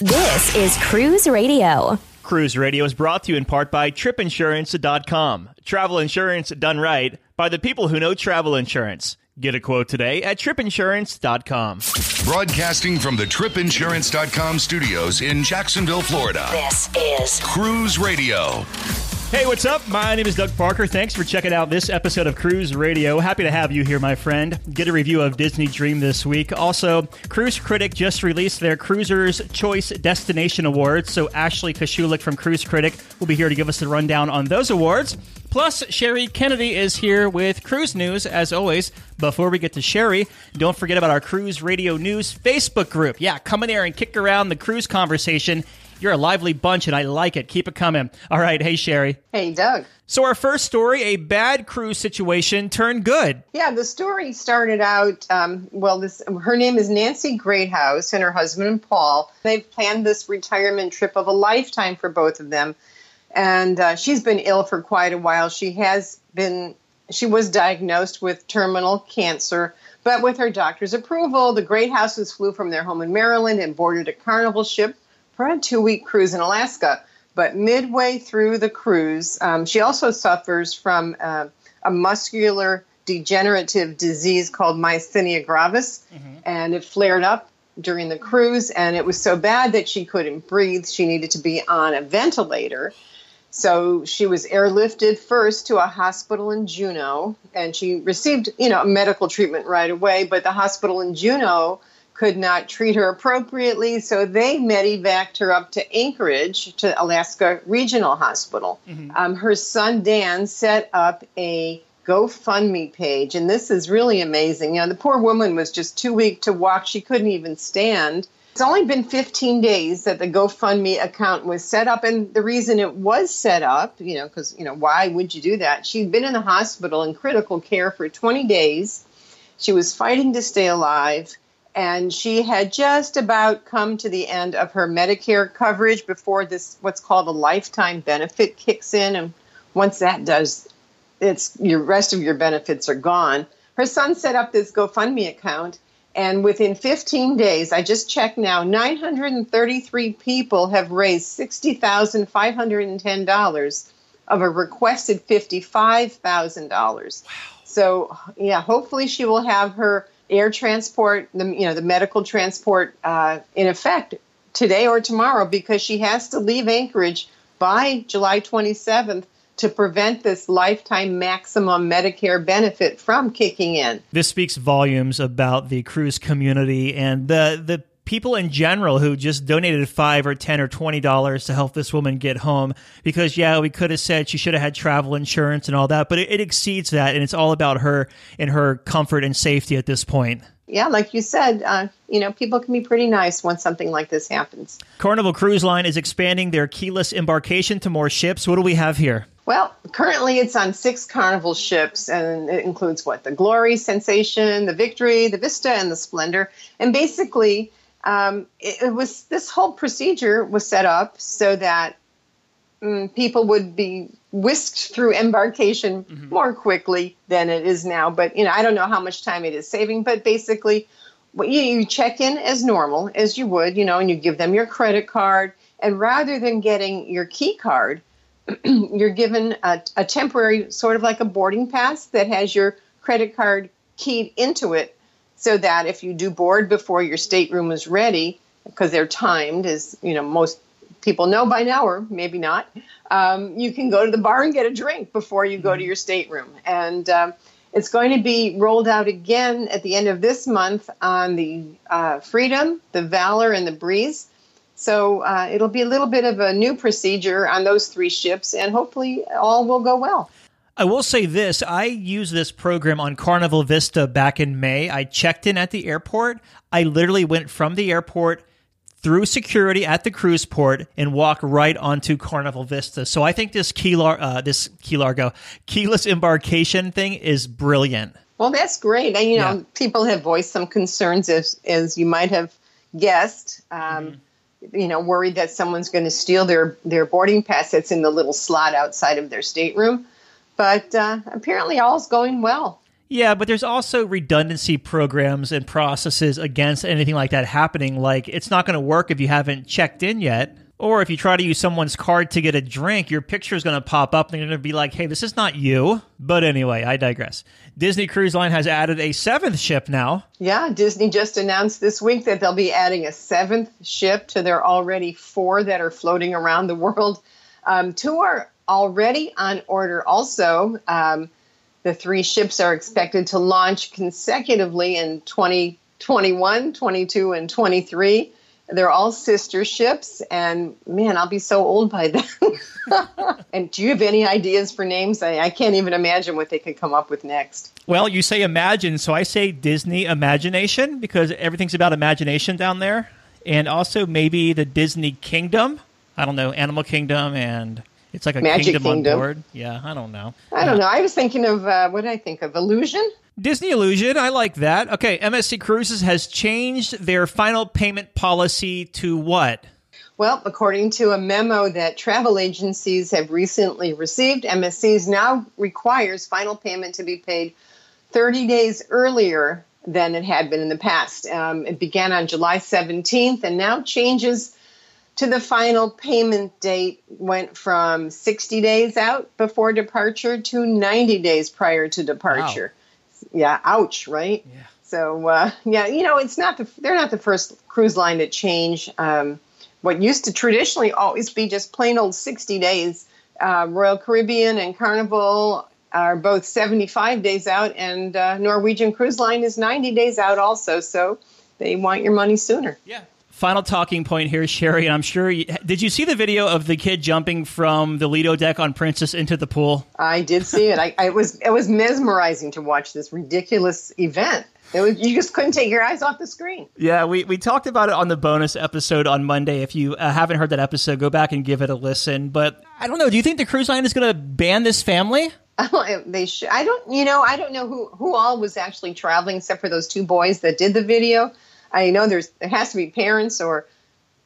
This is Cruise Radio. Cruise Radio is brought to you in part by tripinsurance.com. Travel insurance done right by the people who know travel insurance. Get a quote today at tripinsurance.com. Broadcasting from the tripinsurance.com studios in Jacksonville, Florida. This is Cruise Radio. Hey, what's up? My name is Doug Parker. Thanks for checking out this episode of Cruise Radio. Happy to have you here, my friend. Get a review of Disney Dream this week. Also, Cruise Critic just released their Cruisers Choice Destination Awards. So, Ashley Kosciolek from Cruise Critic will be here to give us the rundown on those awards. Plus, Sherry Kennedy is here with cruise news, as always. Before we get to Sherry, don't forget about our Cruise Radio News Facebook group. Yeah, come in there and kick around the cruise conversation. You're a lively bunch, and I like it. Keep it coming. All right. Hey, Sherry. Hey, Doug. So, our first story a bad cruise situation turned good. Yeah, the story started out. Um, well, this her name is Nancy Greathouse, and her husband Paul. They've planned this retirement trip of a lifetime for both of them, and uh, she's been ill for quite a while. She has been. She was diagnosed with terminal cancer, but with her doctor's approval, the Greathouses flew from their home in Maryland and boarded a Carnival ship for a two week cruise in Alaska. But midway through the cruise, um, she also suffers from uh, a muscular degenerative disease called myasthenia gravis, mm-hmm. and it flared up during the cruise, and it was so bad that she couldn't breathe. She needed to be on a ventilator. So she was airlifted first to a hospital in Juneau, and she received, you know, medical treatment right away. But the hospital in Juneau could not treat her appropriately, so they medevaced her up to Anchorage to Alaska Regional Hospital. Mm-hmm. Um, her son Dan set up a GoFundMe page, and this is really amazing. You know, the poor woman was just too weak to walk; she couldn't even stand. It's only been 15 days that the GoFundMe account was set up, and the reason it was set up, you know, because you know why would you do that? She'd been in the hospital in critical care for 20 days. She was fighting to stay alive and she had just about come to the end of her Medicare coverage before this what's called a lifetime benefit kicks in and once that does it's your rest of your benefits are gone. Her son set up this GoFundMe account and within 15 days, I just checked now, 933 people have raised $60,510 of a requested $55,000. Wow. So, yeah, hopefully she will have her air transport, the you know the medical transport uh, in effect today or tomorrow because she has to leave Anchorage by July 27th to prevent this lifetime maximum Medicare benefit from kicking in. This speaks volumes about the cruise community and the the people in general who just donated five or ten or twenty dollars to help this woman get home because yeah we could have said she should have had travel insurance and all that but it, it exceeds that and it's all about her and her comfort and safety at this point yeah, like you said, uh, you know, people can be pretty nice when something like this happens. Carnival Cruise Line is expanding their keyless embarkation to more ships. What do we have here? Well, currently it's on six Carnival ships, and it includes what? The Glory, Sensation, the Victory, the Vista, and the Splendor. And basically, um, it, it, was this whole procedure was set up so that um, people would be whisked through embarkation mm-hmm. more quickly than it is now. But you know, I don't know how much time it is saving. But basically, you, you check in as normal as you would, you know, and you give them your credit card. And rather than getting your key card, you're given a, a temporary, sort of like a boarding pass that has your credit card keyed into it so that if you do board before your stateroom is ready, because they're timed, as you know most people know by now, or maybe not, um, you can go to the bar and get a drink before you go to your stateroom. And um, it's going to be rolled out again at the end of this month on the uh, Freedom, the Valor, and the Breeze. So uh, it'll be a little bit of a new procedure on those three ships, and hopefully all will go well. I will say this I used this program on Carnival Vista back in May. I checked in at the airport. I literally went from the airport through security at the cruise port and walk right onto Carnival Vista. So I think this key lar- uh, this key largo keyless embarkation thing is brilliant. Well, that's great. And you know, yeah. people have voiced some concerns as as you might have guessed. Um, mm-hmm. You know, worried that someone's going to steal their their boarding pass that's in the little slot outside of their stateroom but uh, apparently all's going well. Yeah, but there's also redundancy programs and processes against anything like that happening. Like, it's not going to work if you haven't checked in yet. Or if you try to use someone's card to get a drink, your picture is going to pop up and they're going to be like, hey, this is not you. But anyway, I digress. Disney Cruise Line has added a seventh ship now. Yeah, Disney just announced this week that they'll be adding a seventh ship to their already four that are floating around the world. Um, two are already on order also. Um, the three ships are expected to launch consecutively in 2021, 22, and 23. They're all sister ships, and man, I'll be so old by then. and do you have any ideas for names? I, I, can't even imagine what they could come up with next. Well, you say imagine, so I say Disney Imagination because everything's about imagination down there, and also maybe the Disney Kingdom. I don't know, Animal Kingdom, and it's like a Magic kingdom, Kingdom. on board. Yeah, I don't know. I don't know. I was thinking of uh, what did I think of? Illusion. Disney Illusion, I like that. Okay, MSC Cruises has changed their final payment policy to what? Well, according to a memo that travel agencies have recently received, MSCs now requires final payment to be paid 30 days earlier than it had been in the past. Um, it began on July 17th and now changes to the final payment date went from 60 days out before departure to 90 days prior to departure. Wow yeah, ouch, right? Yeah. So uh, yeah, you know, it's not the they're not the first cruise line to change. Um, what used to traditionally always be just plain old sixty days. Uh, Royal Caribbean and Carnival are both seventy five days out, and uh, Norwegian Cruise Line is ninety days out also. So they want your money sooner. Yeah, final talking point here, Sherry, and I'm sure you, did you see the video of the kid jumping from the Lido deck on Princess into the pool? I did see it. I, I was it was mesmerizing to watch this ridiculous event. Was, you just couldn't take your eyes off the screen. Yeah, we, we talked about it on the bonus episode on Monday. If you uh, haven't heard that episode, go back and give it a listen. But I don't know. Do you think the cruise line is going to ban this family? they should. I don't. You know, I don't know who who all was actually traveling except for those two boys that did the video. I know there's there has to be parents or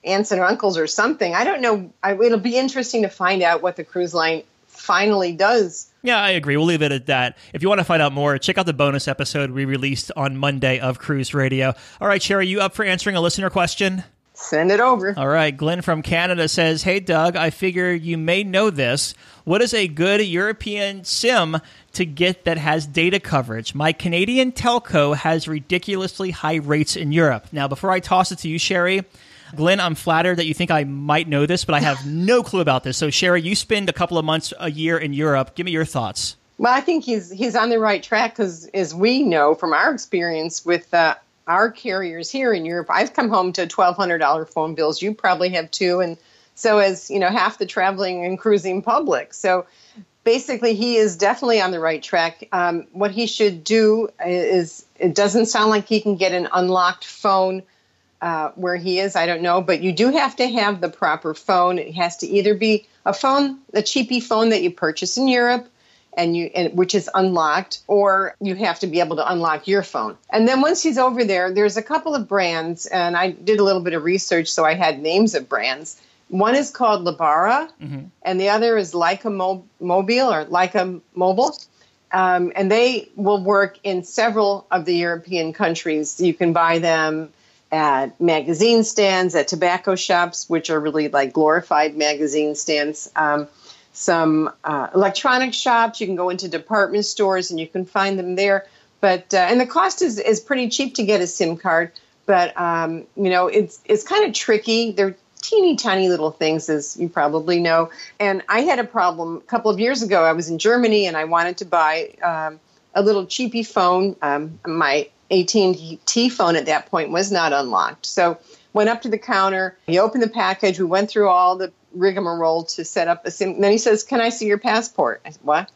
aunts and uncles or something. I don't know. I, it'll be interesting to find out what the cruise line finally does. Yeah, I agree. We'll leave it at that. If you want to find out more, check out the bonus episode we released on Monday of Cruise Radio. All right, Sherry, you up for answering a listener question? Send it over. All right. Glenn from Canada says, Hey, Doug, I figure you may know this. What is a good European SIM to get that has data coverage? My Canadian telco has ridiculously high rates in Europe. Now, before I toss it to you, Sherry, Glenn, I'm flattered that you think I might know this, but I have no clue about this. So, Sherry, you spend a couple of months a year in Europe. Give me your thoughts. Well, I think he's he's on the right track because, as we know from our experience with uh, our carriers here in Europe, I've come home to twelve hundred dollar phone bills. You probably have too, and so as you know, half the traveling and cruising public. So basically, he is definitely on the right track. Um, what he should do is it doesn't sound like he can get an unlocked phone. Uh, where he is, I don't know, but you do have to have the proper phone. It has to either be a phone, a cheapy phone that you purchase in Europe, and you and, which is unlocked or you have to be able to unlock your phone and then once he's over there there's a couple of brands and i did a little bit of research so i had names of brands one is called Lebara, mm-hmm. and the other is Lyca Mo- Mobile or Lyca Mobile. Um, and they will work in several of the European countries. You can buy them at magazine stands, at tobacco shops, which are really like glorified magazine stands. Um, some uh, electronic shops. You can go into department stores and you can find them there. But uh, and the cost is is pretty cheap to get a SIM card. But um, you know it's it's kind of tricky. They're teeny tiny little things, as you probably know. And I had a problem a couple of years ago. I was in Germany and I wanted to buy um, a little cheapy phone. Um, my AT&T phone at that point was not unlocked. So went up to the counter. He opened the package. We went through all the rigmarole to set up a SIM. Then he says, "Can I see your passport?" I said, "What?"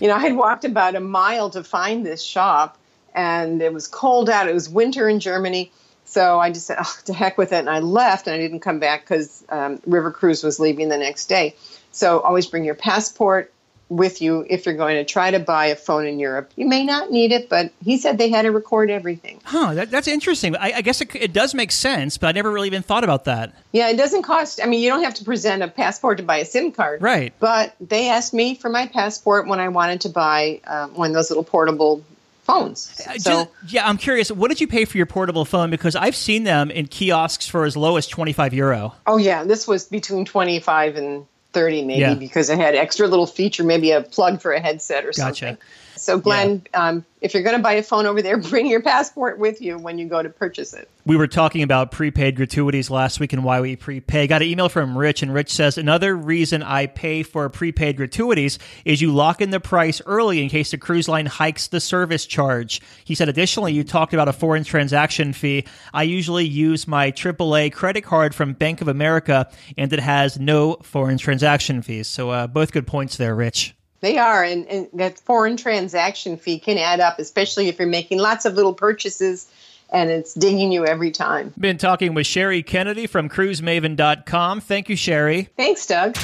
You know, I had walked about a mile to find this shop, and it was cold out. It was winter in Germany, so I just said, "Oh, to heck with it," and I left, and I didn't come back because um, River Cruise was leaving the next day. So always bring your passport with you if you're going to try to buy a phone in Europe. You may not need it, but he said they had to record everything. Huh, that, that's interesting. I, I guess it, it, does make sense, but I never really even thought about that. Yeah, it doesn't cost, I mean, you don't have to present a passport to buy a SIM card. Right. But they asked me for my passport when I wanted to buy uh, one of those little portable phones. Uh, So yeah, I'm curious. What did you pay for your portable phone? Because I've seen them in kiosks for as low as 25 euro. Oh yeah, this was between twenty five and thirty, maybe Yeah. because it had extra little feature, maybe a plug for a headset or Gotcha. something. So Glenn, um, if you're going to buy a phone over there, bring your passport with you when you go to purchase it. We were talking about prepaid gratuities last week and why we prepay. Got an email from Rich, and Rich says another reason I pay for prepaid gratuities is you lock in the price early in case the cruise line hikes the service charge. He said additionally, you talked about a foreign transaction fee. I usually use my AAA credit card from Bank of America, and it has no foreign transaction fees. So uh, both good points there, Rich. They are, and, and that foreign transaction fee can add up, especially if you're making lots of little purchases and it's dinging you every time. Been talking with Sherry Kennedy from cruisemaven.com. Thank you, Sherry. Thanks, Doug.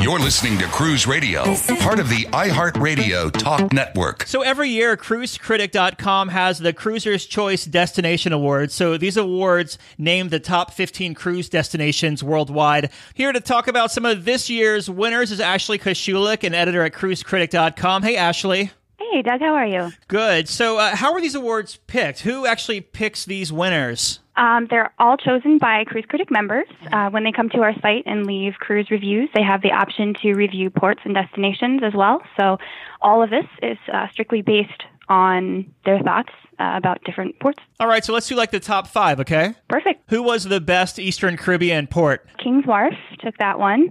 You're listening to Cruise Radio, part of the iHeartRadio Talk Network. So every year, cruisecritic.com has the Cruiser's Choice Destination Awards. So these awards name the top 15 cruise destinations worldwide. Here to talk about some of this year's winners is Ashley Kosciolek, an editor at cruisecritic.com. Hey, Ashley. Hey, Doug, how are you? Good. So, uh, how are these awards picked? Who actually picks these winners? Um, they're all chosen by Cruise Critic members. Uh, when they come to our site and leave cruise reviews, they have the option to review ports and destinations as well. So, all of this is uh, strictly based on their thoughts uh, about different ports. All right, so let's do like the top five, okay? Perfect. Who was the best Eastern Caribbean port? Kings Wharf took that one.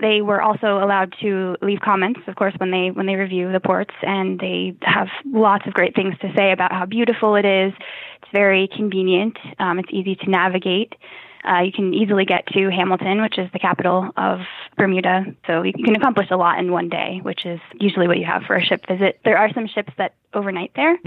They were also allowed to leave comments, of course, when they when they review the ports, and they have lots of great things to say about how beautiful it is. It's very convenient. Um, it's easy to navigate. Uh, you can easily get to Hamilton, which is the capital of Bermuda. So you can accomplish a lot in one day, which is usually what you have for a ship visit. There are some ships that overnight there.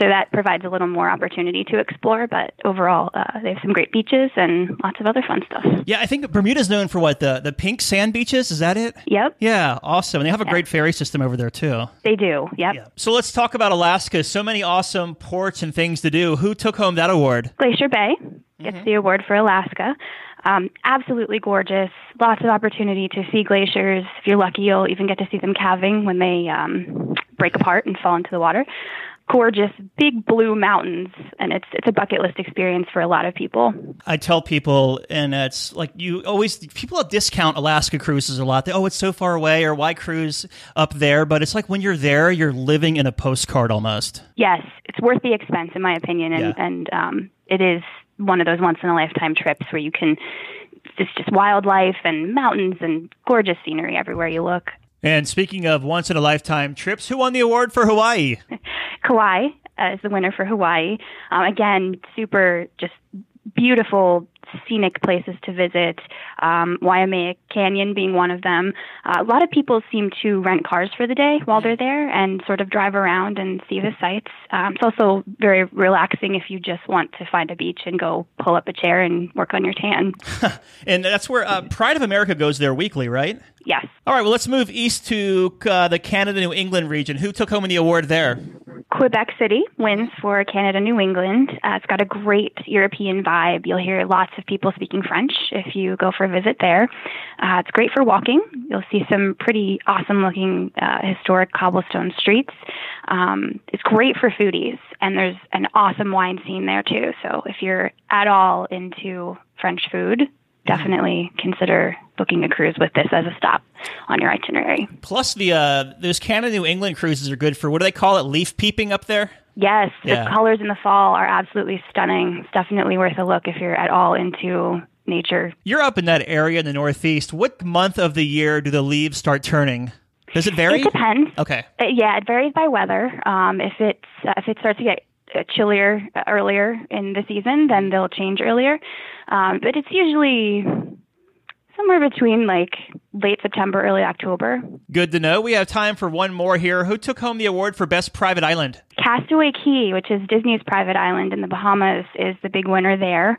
So that provides a little more opportunity to explore, but overall, uh, they have some great beaches and lots of other fun stuff. Yeah, I think Bermuda's known for what the the pink sand beaches. Is that it? Yep, Yeah, awesome. And they have a great ferry system over there too. they do. Yep. So let's talk about Alaska. So many awesome ports and things to do. Who took home that award? Glacier Bay gets the award for Alaska. Um, absolutely gorgeous. Lots of opportunity to see glaciers. If you're lucky, you'll even get to see them calving when they um, break apart and fall into the water. Gorgeous, big blue mountains, and it's it's a bucket list experience for a lot of people. I tell people, and it's like you always people discount Alaska cruises a lot. They, oh, it's so far away, or why cruise up there? But it's like when you're there, you're living in a postcard almost. Yes, it's worth the expense, in my opinion, and Yeah. and um, it is one of those once in a lifetime trips where you can. It's just wildlife and mountains and gorgeous scenery everywhere you look. And speaking of once in a lifetime trips, who won the award for Hawaii? Kauai uh, is the winner for Hawaii. Um, again, super just beautiful scenic places to visit. Um, Waimea Canyon being one of them. Uh, a lot of people seem to rent cars for the day while they're there and sort of drive around and see the sights. Um, it's also very relaxing if you just want to find a beach and go pull up a chair and work on your tan. And that's where uh, Pride of America goes there weekly, right? Yes. All right, well, let's move east to uh, the Canada New England region. Who took home the award there? Quebec City wins for Canada New England. Uh, it's got a great European vibe. You'll hear lots of people speaking French if you go for a visit there. Uh, it's great for walking. You'll see some pretty awesome looking uh, historic cobblestone streets. Um, it's great for foodies, and there's an awesome wine scene there too. So if you're at all into French food, definitely consider booking a cruise with this as a stop on your itinerary. Plus, the uh, those Canada New England cruises are good for what do they call it? Leaf peeping up there. Yes, Yeah. the colors in the fall are absolutely stunning. It's definitely worth a look if you're at all into nature. You're up in that area in the Northeast. What month of the year do the leaves start turning? Does it vary? It depends. Okay. Uh, yeah, it varies by weather. Um, if it's uh, if it starts to get chillier uh, earlier in the season, then they'll change earlier. Um, but it's usually somewhere between like late September, early October. Good to know. We have time for one more here. Who took home the award for Best Private Island? Castaway Cay, which is Disney's private island in the Bahamas, is the big winner there.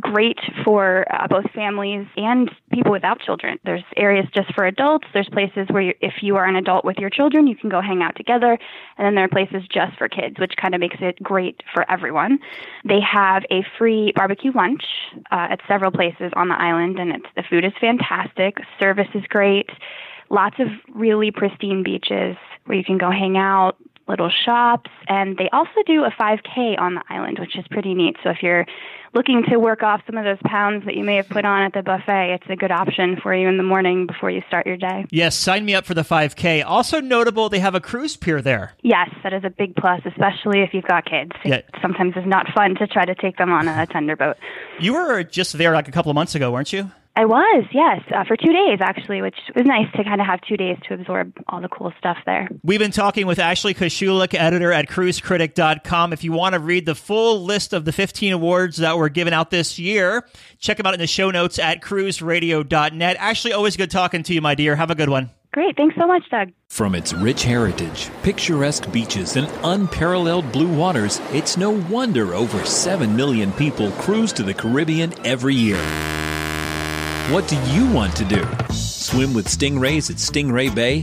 Great for uh, both families and people without children. There's areas just for adults. There's places where, you, if you are an adult with your children, you can go hang out together. And then there are places just for kids, which kind of makes it great for everyone. They have a free barbecue lunch uh, at several places on the island, and it's, the food is fantastic. Service is great. Lots of really pristine beaches where you can go hang out, little shops, and they also do a 5K on the island, which is pretty neat. So if you're looking to work off some of those pounds that you may have put on at the buffet, it's a good option for you in the morning before you start your day. Yes, sign me up for the 5K. Also notable, they have a cruise pier there. Yes, that is a big plus, especially if you've got kids. Yeah. It sometimes it's not fun to try to take them on a tender boat. You were just there like a couple of months ago, weren't you? I was, yes, uh, for two days actually, which was nice to kind of have two days to absorb all the cool stuff there. We've been talking with Ashley Kosciolek, editor at cruisecritic.com. If you want to read the full list of the 15 awards that were given out this year, check them out in the show notes at cruiseradio.net. Ashley, always good talking to you, my dear. Have a good one. Great, thanks so much, Doug. From its rich heritage, picturesque beaches, and unparalleled blue waters, it's no wonder over 7 million people cruise to the Caribbean every year. What do you want to do? Swim with stingrays at Stingray Bay?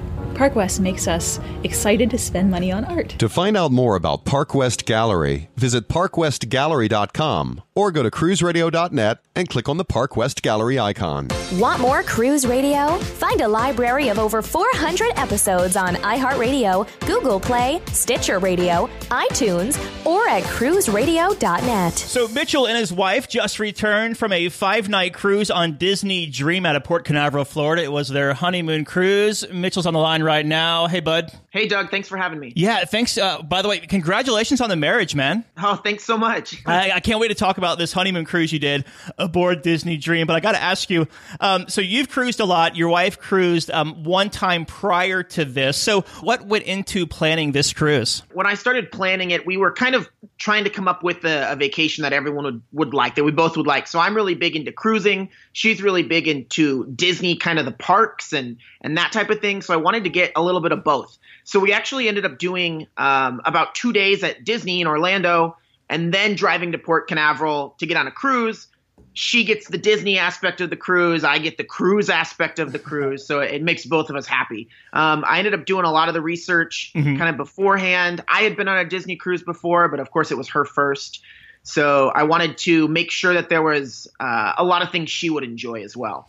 Park West makes us excited to spend money on art. To find out more about Park West Gallery, visit parkwestgallery.com or go to cruiseradio.net and click on the Park West Gallery icon. Want more Cruise Radio? Find a library of over 400 episodes on iHeartRadio, Google Play, Stitcher Radio, iTunes, or at cruiseradio.net. So, Mitchell and his wife just returned from a five night cruise on Disney Dream out of Port Canaveral, Florida. It was their honeymoon cruise. Mitchell's on the line right now. Hey, bud. Hey, Doug. Thanks for having me. Yeah, thanks. Uh, by the way, congratulations on the marriage, man. Oh, thanks so much. I, I can't wait to talk about this honeymoon cruise you did aboard Disney Dream. But I got to ask you um, so you've cruised a lot. Your wife cruised um, one time prior to this. So, what went into planning this cruise? When I started planning it, we were kind of trying to come up with a, a vacation that everyone would, would like, that we both would like. So, I'm really big into cruising. She's really big into Disney, kind of the parks and, and that type of thing. So, I wanted to get a little bit of both. So, we actually ended up doing um, about two days at Disney in Orlando and then driving to Port Canaveral to get on a cruise. She gets the Disney aspect of the cruise. I get the cruise aspect of the cruise. So it makes both of us happy. Um, I ended up doing a lot of the research mm-hmm. kind of beforehand. I had been on a Disney cruise before, but of course it was her first. So I wanted to make sure that there was uh, a lot of things she would enjoy as well.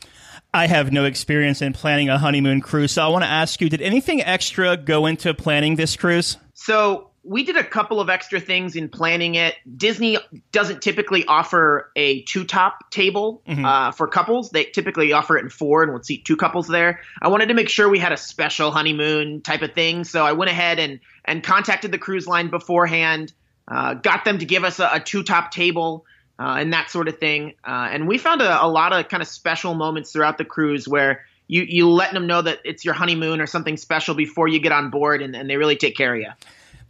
I have no experience in planning a honeymoon cruise. So I want to ask you did anything extra go into planning this cruise? So we did a couple of extra things in planning it. Disney doesn't typically offer a two top table mm-hmm. uh, for couples. They typically offer it in four and would seat two couples there. I wanted to make sure we had a special honeymoon type of thing. So I went ahead and, and contacted the cruise line beforehand, uh, got them to give us a, a two top table. Uh, and that sort of thing. Uh, and we found a, a lot of kind of special moments throughout the cruise where you, you let them know that it's your honeymoon or something special before you get on board, and, and they really take care of you.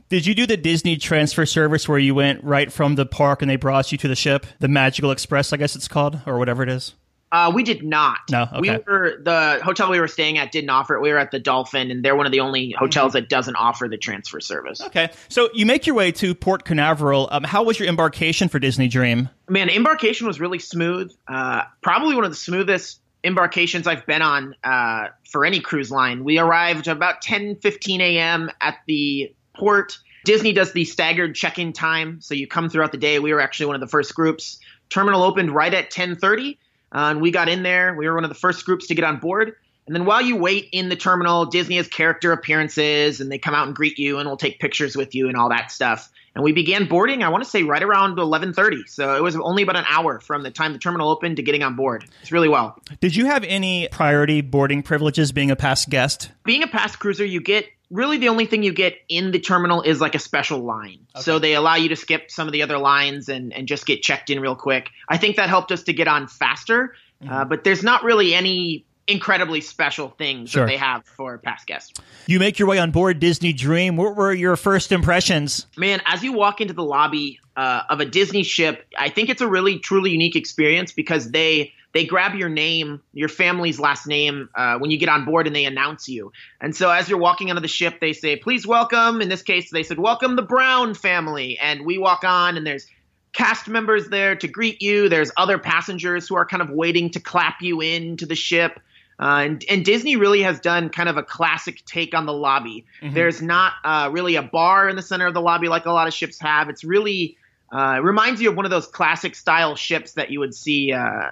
Did you do the Disney transfer service where you went right from the park and they brought you to the ship, the Magical Express, I guess it's called, or whatever it is? Uh, we did not. No, okay. We were the hotel we were staying at didn't offer it. We were at the Dolphin, and they're one of the only hotels that doesn't offer the transfer service. Okay, so you make your way to Port Canaveral. Um, how was your embarkation for Disney Dream? Man, embarkation was really smooth. Uh, probably one of the smoothest embarkations I've been on uh, for any cruise line. We arrived about 10, 15 a.m. at the port. Disney does the staggered check-in time, so you come throughout the day. We were actually one of the first groups. Terminal opened right at 10:30, uh, and we got in there. We were one of the first groups to get on board. And then while you wait in the terminal, Disney has character appearances, and they come out and greet you, and we'll take pictures with you and all that stuff. And we began boarding. I want to say right around 11:30, so it was only about an hour from the time the terminal opened to getting on board. It's really well. Did you have any priority boarding privileges being a past guest? Being a past cruiser, you get really the only thing you get in the terminal is like a special line. Okay. So they allow you to skip some of the other lines and, and just get checked in real quick. I think that helped us to get on faster, mm-hmm. uh, but there's not really any incredibly special things sure. that they have for past guests. You make your way on board Disney Dream. What were your first impressions? Man, as you walk into the lobby uh, of a Disney ship, I think it's a really truly unique experience because they they grab your name, your family's last name, uh, when you get on board and they announce you. And so as you're walking onto the ship, they say, please welcome. In this case, they said, welcome the Brown family. And we walk on and there's cast members there to greet you. There's other passengers who are kind of waiting to clap you into the ship. Uh, and, and, Disney really has done kind of a classic take on the lobby. Mm-hmm. There's not uh, really a bar in the center of the lobby like a lot of ships have. It's really uh, it reminds you of one of those classic style ships that you would see uh,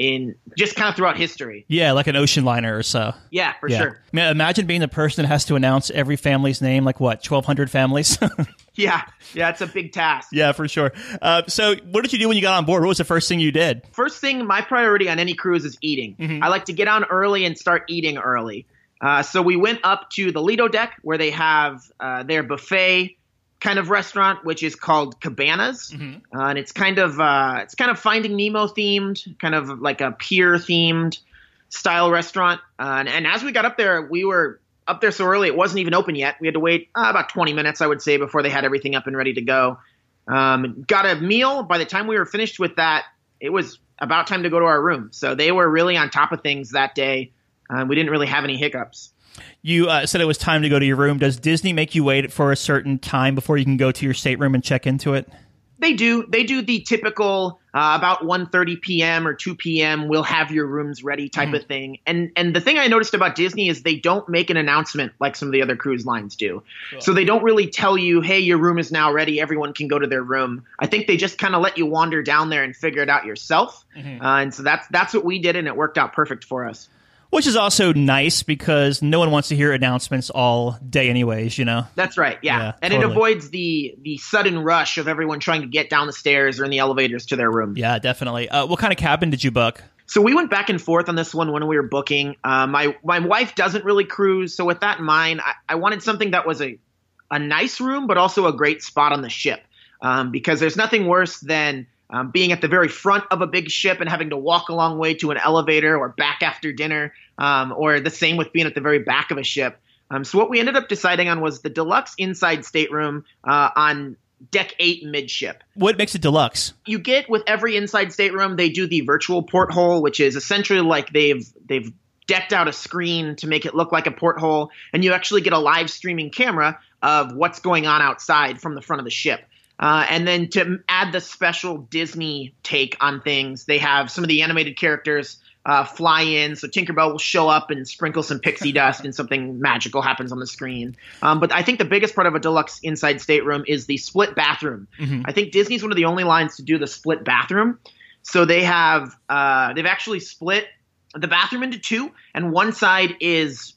in just kind of throughout history. Yeah, like an ocean liner or so. Yeah, for yeah. sure. I mean, imagine being the person that has to announce every family's name, like what, 1,200 families? yeah, yeah, it's a big task. Yeah, for sure. Uh, so, what did you do when you got on board? What was the first thing you did? First thing, my priority on any cruise is eating. Mm-hmm. I like to get on early and start eating early. Uh, so we went up to the Lido deck where they have uh, their buffet kind of restaurant, which is called Cabanas, mm-hmm. uh, and it's kind of uh, it's kind of Finding Nemo themed, kind of like a pier themed style restaurant. Uh, and, and, as we got up there, we were up there so early it wasn't even open yet. We had to wait uh, about 20 minutes, I would say, before they had everything up and ready to go. Um, got a meal. By the time we were finished with that, it was about time to go to our room. So they were really on top of things that day. Uh, we didn't really have any hiccups. You uh, said it was time to go to your room. Does Disney make you wait for a certain time before you can go to your stateroom and check into it? They do. They do the typical uh, about 1:30 p.m. or 2 p.m. We'll have your rooms ready type mm. of thing. And and the thing I noticed about Disney is they don't make an announcement like some of the other cruise lines do. Cool. So they don't really tell you, "Hey, your room is now ready. Everyone can go to their room." I think they just kind of let you wander down there and figure it out yourself. Mm-hmm. Uh, and so that's that's what we did, and it worked out perfect for us. Which is also nice because no one wants to hear announcements all day, anyways. You know. That's right. Yeah, yeah and totally. it avoids the the sudden rush of everyone trying to get down the stairs or in the elevators to their room. Yeah, definitely. Uh, what kind of cabin did you book? So we went back and forth on this one when we were booking. Uh, my my wife doesn't really cruise, so with that in mind, I, I wanted something that was a a nice room, but also a great spot on the ship. Um, because there's nothing worse than um, being at the very front of a big ship and having to walk a long way to an elevator or back after dinner, um, or the same with being at the very back of a ship. Um, so what we ended up deciding on was the deluxe inside stateroom uh, on deck eight midship. What makes it deluxe? You get with every inside stateroom, they do the virtual porthole, which is essentially like they've they've decked out a screen to make it look like a porthole, and you actually get a live streaming camera of what's going on outside from the front of the ship. Uh, and then to add the special Disney take on things, they have some of the animated characters uh, fly in. So Tinkerbell will show up and sprinkle some pixie dust, and something magical happens on the screen. Um, but I think the biggest part of a deluxe inside stateroom is the split bathroom. Mm-hmm. I think Disney's one of the only lines to do the split bathroom. So they have uh, they've actually split the bathroom into two, and one side is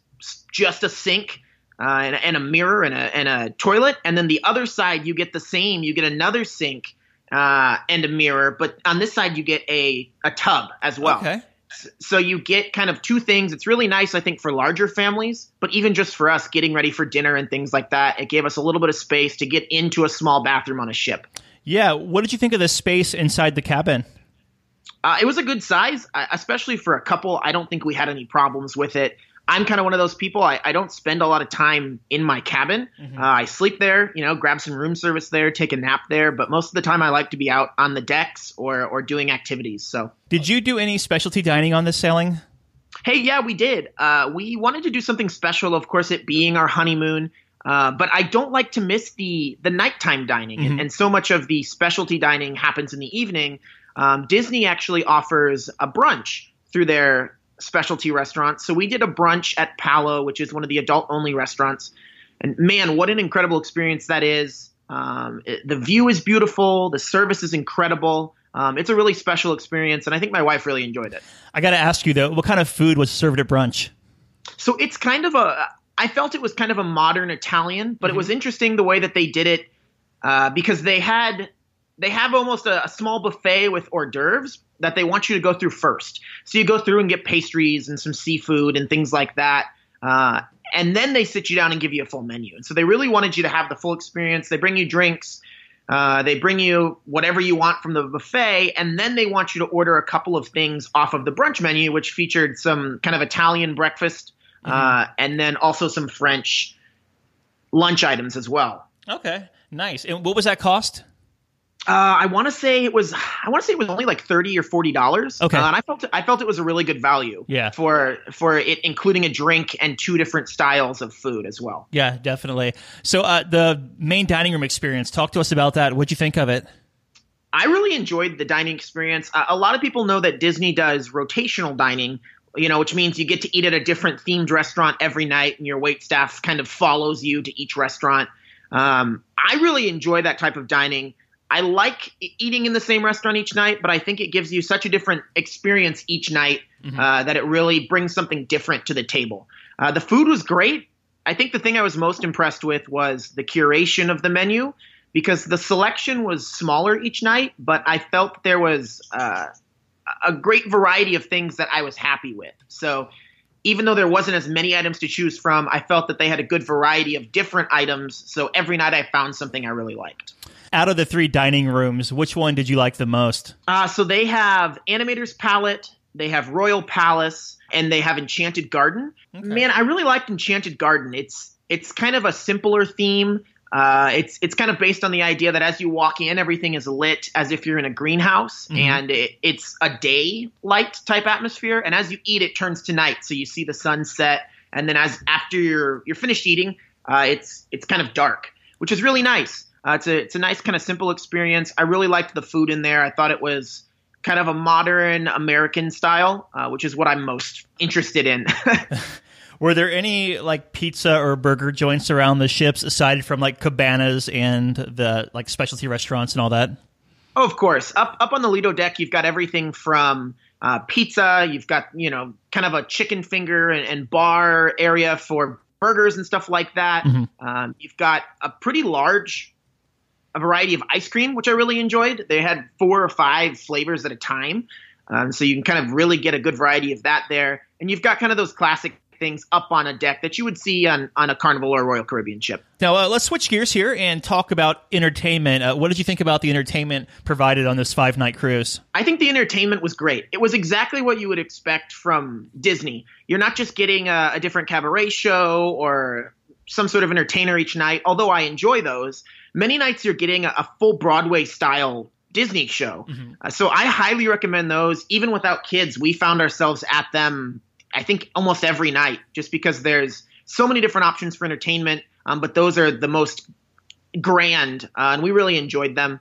just a sink uh, and, and, a mirror and a, and a toilet. And then the other side, you get the same. You get another sink uh, and a mirror, but on this side, you get a, a tub as well. Okay. So you get kind of two things. It's really nice, I think, for larger families, but even just for us getting ready for dinner and things like that, it gave us a little bit of space to get into a small bathroom on a ship. Yeah. What did you think of the space inside the cabin? Uh, it was a good size, especially for a couple. I don't think we had any problems with it. I'm kind of one of those people. I, I, don't spend a lot of time in my cabin. Mm-hmm. Uh, I sleep there, you know, grab some room service there, take a nap there. But most of the time, I like to be out on the decks or or doing activities. So, did you do any specialty dining on this sailing? Hey, yeah, we did. Uh, we wanted to do something special. Of course, it being our honeymoon. Uh, but I don't like to miss the the nighttime dining, mm-hmm. and, and, so much of the specialty dining happens in the evening. Um, Disney actually offers a brunch through their specialty restaurants. So we did a brunch at Palo, which is one of the adult only restaurants. And man, what an incredible experience that is. Um, it, the view is beautiful, the service is incredible. Um, it's a really special experience, and I think my wife really enjoyed it. I got to ask you though, what kind of food was served at brunch? So it's kind of a. I felt it was kind of a modern Italian, but mm-hmm. it was interesting the way that they did it uh, because they had they have almost a, a, small buffet with hors d'oeuvres that they want you to go through first. So you go through and get pastries and some seafood and things like that. Uh, and then they sit you down and give you a full menu. And so they really wanted you to have the full experience. They bring you drinks. Uh, they bring you whatever you want from the buffet, and then they want you to order a couple of things off of the brunch menu, which featured some kind of Italian breakfast uh, mm-hmm. and then also some French lunch items as well. Okay, nice. And what was that cost? Uh, I want to say it was. I want to say it was only like thirty or forty dollars. Okay, uh, and I felt I felt it was a really good value. Yeah. for for it including a drink and two different styles of food as well. Yeah, definitely. So uh, the main dining room experience. Talk to us about that. What'd you think of it? I really enjoyed the dining experience. Uh, a lot of people know that Disney does rotational dining, you know, which means you get to eat at a different themed restaurant every night, and your wait staff kind of follows you to each restaurant. Um, I really enjoy that type of dining. I like eating in the same restaurant each night, but I think it gives you such a different experience each night mm-hmm. uh, that it really brings something different to the table. Uh, the food was great. I think the thing I was most impressed with was the curation of the menu because the selection was smaller each night, but I felt there was uh, a great variety of things that I was happy with. So even though there wasn't as many items to choose from, I felt that they had a good variety of different items. So every night I found something I really liked out of the three dining rooms, which one did you like the most? Uh, so they have Animator's Palette, they have Royal Palace, and they have Enchanted Garden. Okay. Man, I really liked Enchanted Garden. It's it's kind of a simpler theme. Uh, it's it's kind of based on the idea that as you walk in, everything is lit as if you're in a greenhouse, mm-hmm. and it, it's a day light type atmosphere. And as you eat, it turns to night, so you see the sunset. And then as after you're you're finished eating, uh, it's it's kind of dark, which is really nice. Uh, it's a it's a nice kind of simple experience. I really liked the food in there. I thought it was kind of a modern American style, uh, which is what I'm most interested in. Were there any like pizza or burger joints around the ships aside from like cabanas and the like specialty restaurants and all that? Oh, of course. Up up on the Lido deck, you've got everything from uh, pizza. You've got you know kind of a chicken finger and, and bar area for burgers and stuff like that. Mm-hmm. Um, you've got a pretty large a variety of ice cream, which I really enjoyed. They had four or five flavors at a time. Um, so you can kind of really get a good variety of that there. And you've got kind of those classic things up on a deck that you would see on, on a Carnival or Royal Caribbean ship. Now, uh, let's switch gears here and talk about entertainment. Uh, what did you think about the entertainment provided on this five night cruise? I think the entertainment was great. It was exactly what you would expect from Disney. You're not just getting a, a different cabaret show or some sort of entertainer each night, although I enjoy those many nights you're getting a, a full Broadway style Disney show. Mm-hmm. Uh, so I highly recommend those. Even without kids, we found ourselves at them, I think, almost every night, just because there's so many different options for entertainment. Um, but those are the most grand, uh, and we really enjoyed them.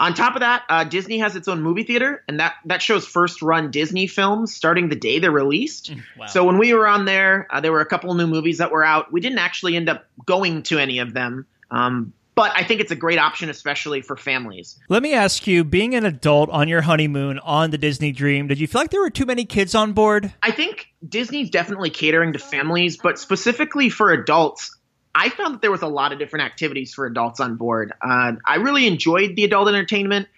On top of that, uh, Disney has its own movie theater, and that that shows first run Disney films starting the day they're released. Mm, wow. So when we were on there, uh, there were a couple new movies that were out. We didn't actually end up going to any of them, um, but I think it's a great option, especially for families. Let me ask you being an adult on your honeymoon on the Disney Dream, did you feel like there were too many kids on board? I think Disney's definitely catering to families, but specifically for adults, I found that there was a lot of different activities for adults on board. Uh, I really enjoyed the adult entertainment.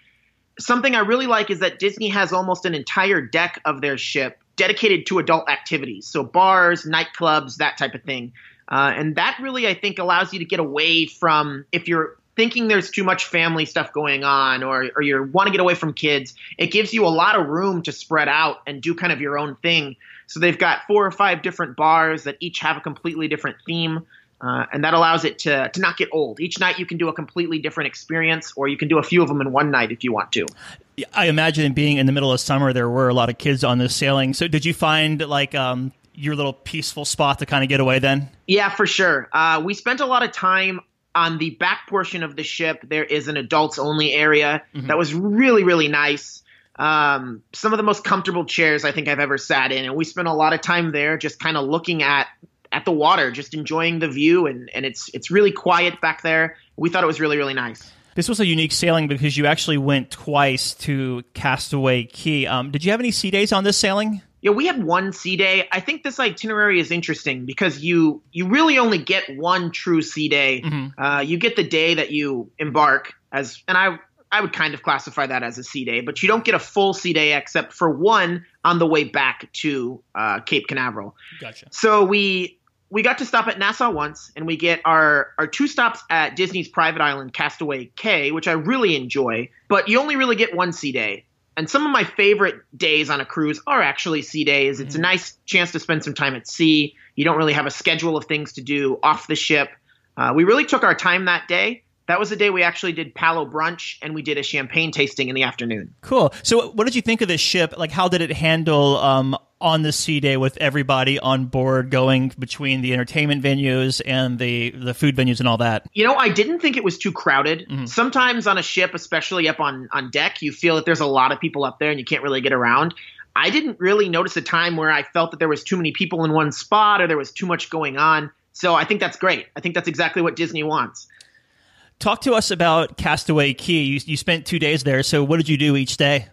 Something I really like is that Disney has almost an entire deck of their ship dedicated to adult activities. So bars, nightclubs, that type of thing. Uh, and that really, I think, allows you to get away from if you're thinking there's too much family stuff going on or, or you want to get away from kids, it gives you a lot of room to spread out and do kind of your own thing. So they've got four or five different bars that each have a completely different theme. Uh, and that allows it to, to not get old. Each night you can do a completely different experience, or you can do a few of them in one night if you want to. I imagine being in the middle of summer, there were a lot of kids on this sailing. So, did you find like um, your little peaceful spot to kind of get away then? Yeah, for sure. Uh, we spent a lot of time on the back portion of the ship. There is an adults only area mm-hmm. that was really, really nice. Um, some of the most comfortable chairs I think I've ever sat in, and we spent a lot of time there just kind of looking at at the water, just enjoying the view, and and it's it's really quiet back there. We thought it was really, really nice. This was a unique sailing because you actually went twice to Castaway Cay. Um, did you have any sea days on this sailing? Yeah, we had one sea day. I think this itinerary is interesting because you you really only get one true sea day. Mm-hmm. Uh, you get the day that you embark as, and I I would kind of classify that as a sea day, but you don't get a full sea day except for one on the way back to uh, Cape Canaveral. Gotcha. So we we got to stop at Nassau once, and we get our our two stops at Disney's private island, Castaway Cay, which I really enjoy. But you only really get one sea day. And some of my favorite days on a cruise are actually sea days. It's a nice chance to spend some time at sea. You don't really have a schedule of things to do off the ship. Uh, we really took our time that day. That was the day we actually did Palo brunch and we did a champagne tasting in the afternoon. Cool. So, what did you think of this ship? Like, how did it handle um, on the sea day with everybody on board going between the entertainment venues and the the food venues and all that? You know, I didn't think it was too crowded. Sometimes on a ship, especially up on on deck, you feel that there's a lot of people up there and you can't really get around. I didn't really notice a time where I felt that there was too many people in one spot or there was too much going on. So I think that's great. I think that's exactly what Disney wants. Talk to us about Castaway Cay. You, you spent two days there. So, what did you do each day?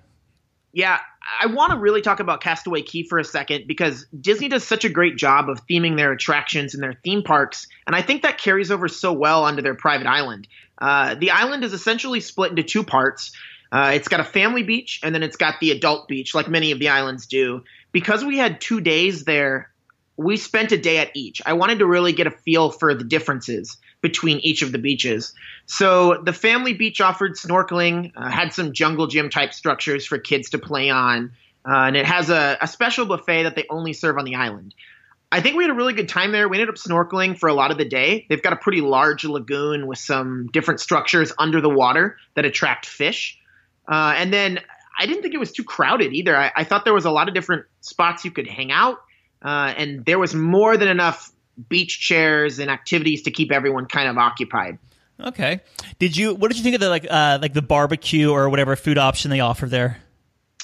Yeah, I want to really talk about Castaway Cay for a second because Disney does such a great job of theming their attractions and their theme parks, and I think that carries over so well onto their private island. Uh, the island is essentially split into two parts. Uh, it's got a family beach, and then it's got the adult beach, like many of the islands do. Because we had two days there, we spent a day at each. I wanted to really get a feel for the differences between each of the beaches. So the family beach offered snorkeling, uh, had some jungle gym type structures for kids to play on, uh, and it has a, a special buffet that they only serve on the island. I think we had a really good time there. We ended up snorkeling for a lot of the day. They've got a pretty large lagoon with some different structures under the water that attract fish. Uh, and then I didn't think it was too crowded either. I, I thought there was a lot of different spots you could hang out, uh, and there was more than enough beach chairs and activities to keep everyone kind of occupied. Okay. Did you? What did you think of the like uh, like the barbecue or whatever food option they offer there?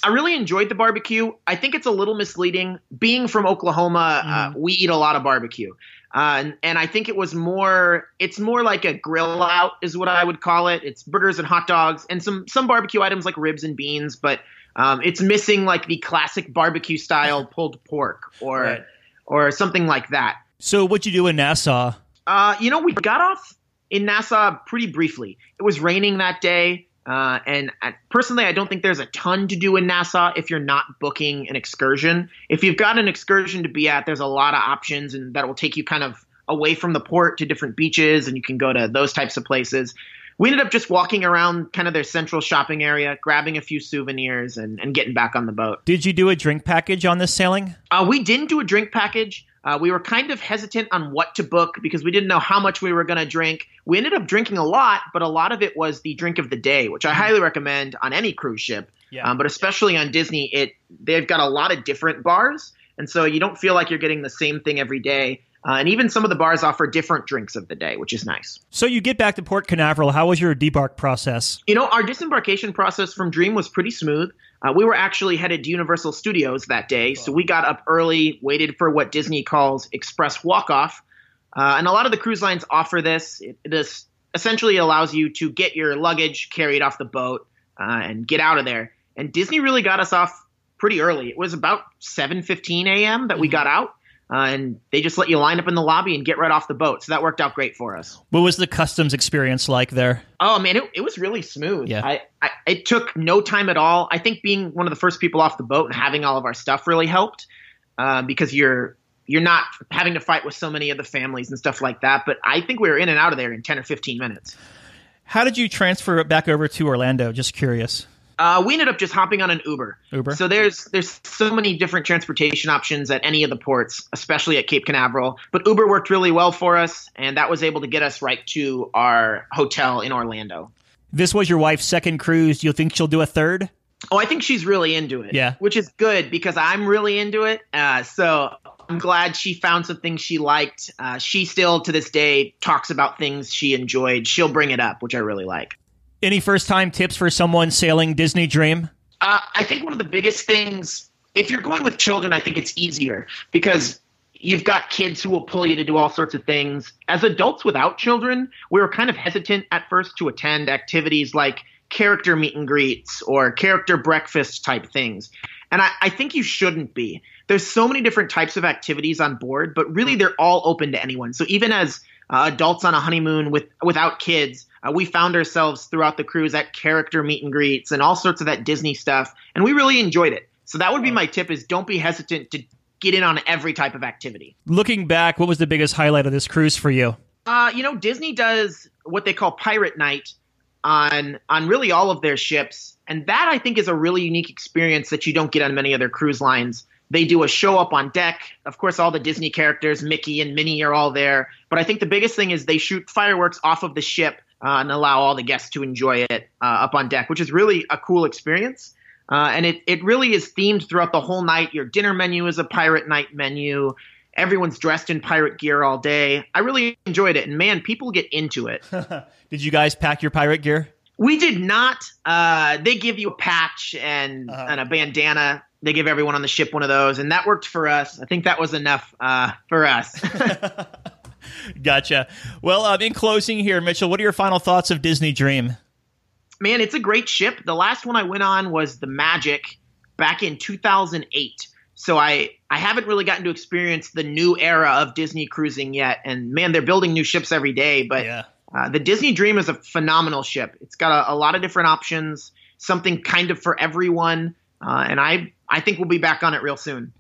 I really enjoyed the barbecue. I think it's a little misleading. Being from Oklahoma, uh, we eat a lot of barbecue. Uh, and, and I think it was more, it's more like a grill out is what I would call it. It's burgers and hot dogs and some, some barbecue items like ribs and beans, but um, it's missing like the classic barbecue style pulled pork or, Right. or something like that. So, what'd you do in Nassau? Uh, you know, we got off in Nassau pretty briefly. It was raining that day. Uh, and I, personally, I don't think there's a ton to do in Nassau if you're not booking an excursion. If you've got an excursion to be at, there's a lot of options, and that will take you kind of away from the port to different beaches, and you can go to those types of places. We ended up just walking around kind of their central shopping area, grabbing a few souvenirs, and, and getting back on the boat. Did you do a drink package on this sailing? Uh, we didn't do a drink package. Uh, we were kind of hesitant on what to book because we didn't know how much we were going to drink. We ended up drinking a lot, but a lot of it was the drink of the day, which I highly recommend on any cruise ship. Yeah. Um, but especially on Disney, it they've got a lot of different bars, and so you don't feel like you're getting the same thing every day. Uh, and even some of the bars offer different drinks of the day, which is nice. So, you get back to Port Canaveral. How was your debark process? You know, our disembarkation process from Dream was pretty smooth. Uh, we were actually headed to Universal Studios that day, so we got up early, waited for what Disney calls express walk off. Uh, and a lot of the cruise lines offer this. It, this essentially allows you to get your luggage carried off the boat uh, and get out of there. And Disney really got us off pretty early. It was about 7:15 a.m. that we got out. Uh, and they just let you line up in the lobby and get right off the boat. So that worked out great for us. What was the customs experience like there? Oh man, it, it was really smooth. Yeah. I, I it took no time at all. I think being one of the first people off the boat and having all of our stuff really helped uh, because you're you're not having to fight with so many of the families and stuff like that. But I think we were in and out of there in ten or fifteen minutes. How did you transfer it back over to Orlando? Just curious. Uh, we ended up just hopping on an Uber. Uber. So there's there's so many different transportation options at any of the ports, especially at Cape Canaveral. But Uber worked really well for us, and that was able to get us right to our hotel in Orlando. This was your wife's second cruise. Do you think she'll do a third? Oh, I think she's really into it. Yeah. Which is good because I'm really into it. Uh, so I'm glad she found some things she liked. Uh, she still, to this day, talks about things she enjoyed. She'll bring it up, which I really like. Any first time tips for someone sailing Disney Dream? Uh, I think one of the biggest things, if you're going with children, I think it's easier because you've got kids who will pull you to do all sorts of things. As adults without children, we were kind of hesitant at first to attend activities like character meet and greets or character breakfast type things. And I, I think you shouldn't be. There's so many different types of activities on board, but really they're all open to anyone. So even as uh, adults on a honeymoon with without kids, uh, we found ourselves throughout the cruise at character meet and greets and all sorts of that Disney stuff, and we really enjoyed it. So that would be my tip: is don't be hesitant to get in on every type of activity. Looking back, what was the biggest highlight of this cruise for you? Uh, you know, Disney does what they call Pirate Night on on really all of their ships, and that I think is a really unique experience that you don't get on many other cruise lines. They do a show up on deck. Of course, all the Disney characters, Mickey and Minnie, are all there. But I think the biggest thing is they shoot fireworks off of the ship uh, and allow all the guests to enjoy it uh, up on deck, which is really a cool experience. Uh, and it, it really is themed throughout the whole night. Your dinner menu is a pirate night menu. Everyone's dressed in pirate gear all day. I really enjoyed it. And man, people get into it. did you guys pack your pirate gear? We did not. Uh, they give you a patch and, uh-huh. and a bandana. They give everyone on the ship one of those, and that worked for us. I think that was enough uh, for us. gotcha. Well, um, in closing here, Mitchell, what are your final thoughts of Disney Dream? Man, it's a great ship. The last one I went on was the Magic back in 2008. So I I haven't really gotten to experience the new era of Disney cruising yet. And man, they're building new ships every day. But yeah. Uh, the Disney Dream is a phenomenal ship. It's got a, a lot of different options, something kind of for everyone. Uh, and I I think we'll be back on it real soon.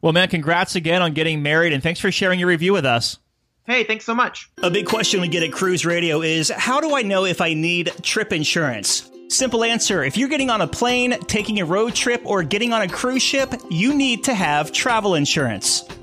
Well, man, congrats again on getting married, and thanks for sharing your review with us. Hey, thanks so much. A big question we get at Cruise Radio is how do I know if I need trip insurance? Simple answer if you're getting on a plane, taking a road trip, or getting on a cruise ship, you need to have travel insurance.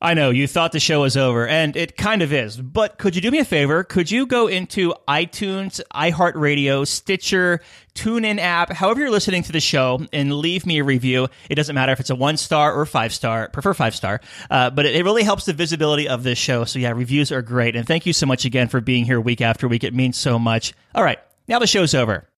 I know you thought the show was over, and it kind of is. But could you do me a favor? Could you go into iTunes, iHeartRadio, Stitcher, TuneIn app, however you're listening to the show, and leave me a review? It doesn't matter if it's a one star or five star. Prefer five star, uh, but it, it really helps the visibility of this show. So yeah, reviews are great, and thank you so much again for being here week after week. It means so much. All right, now the show's over.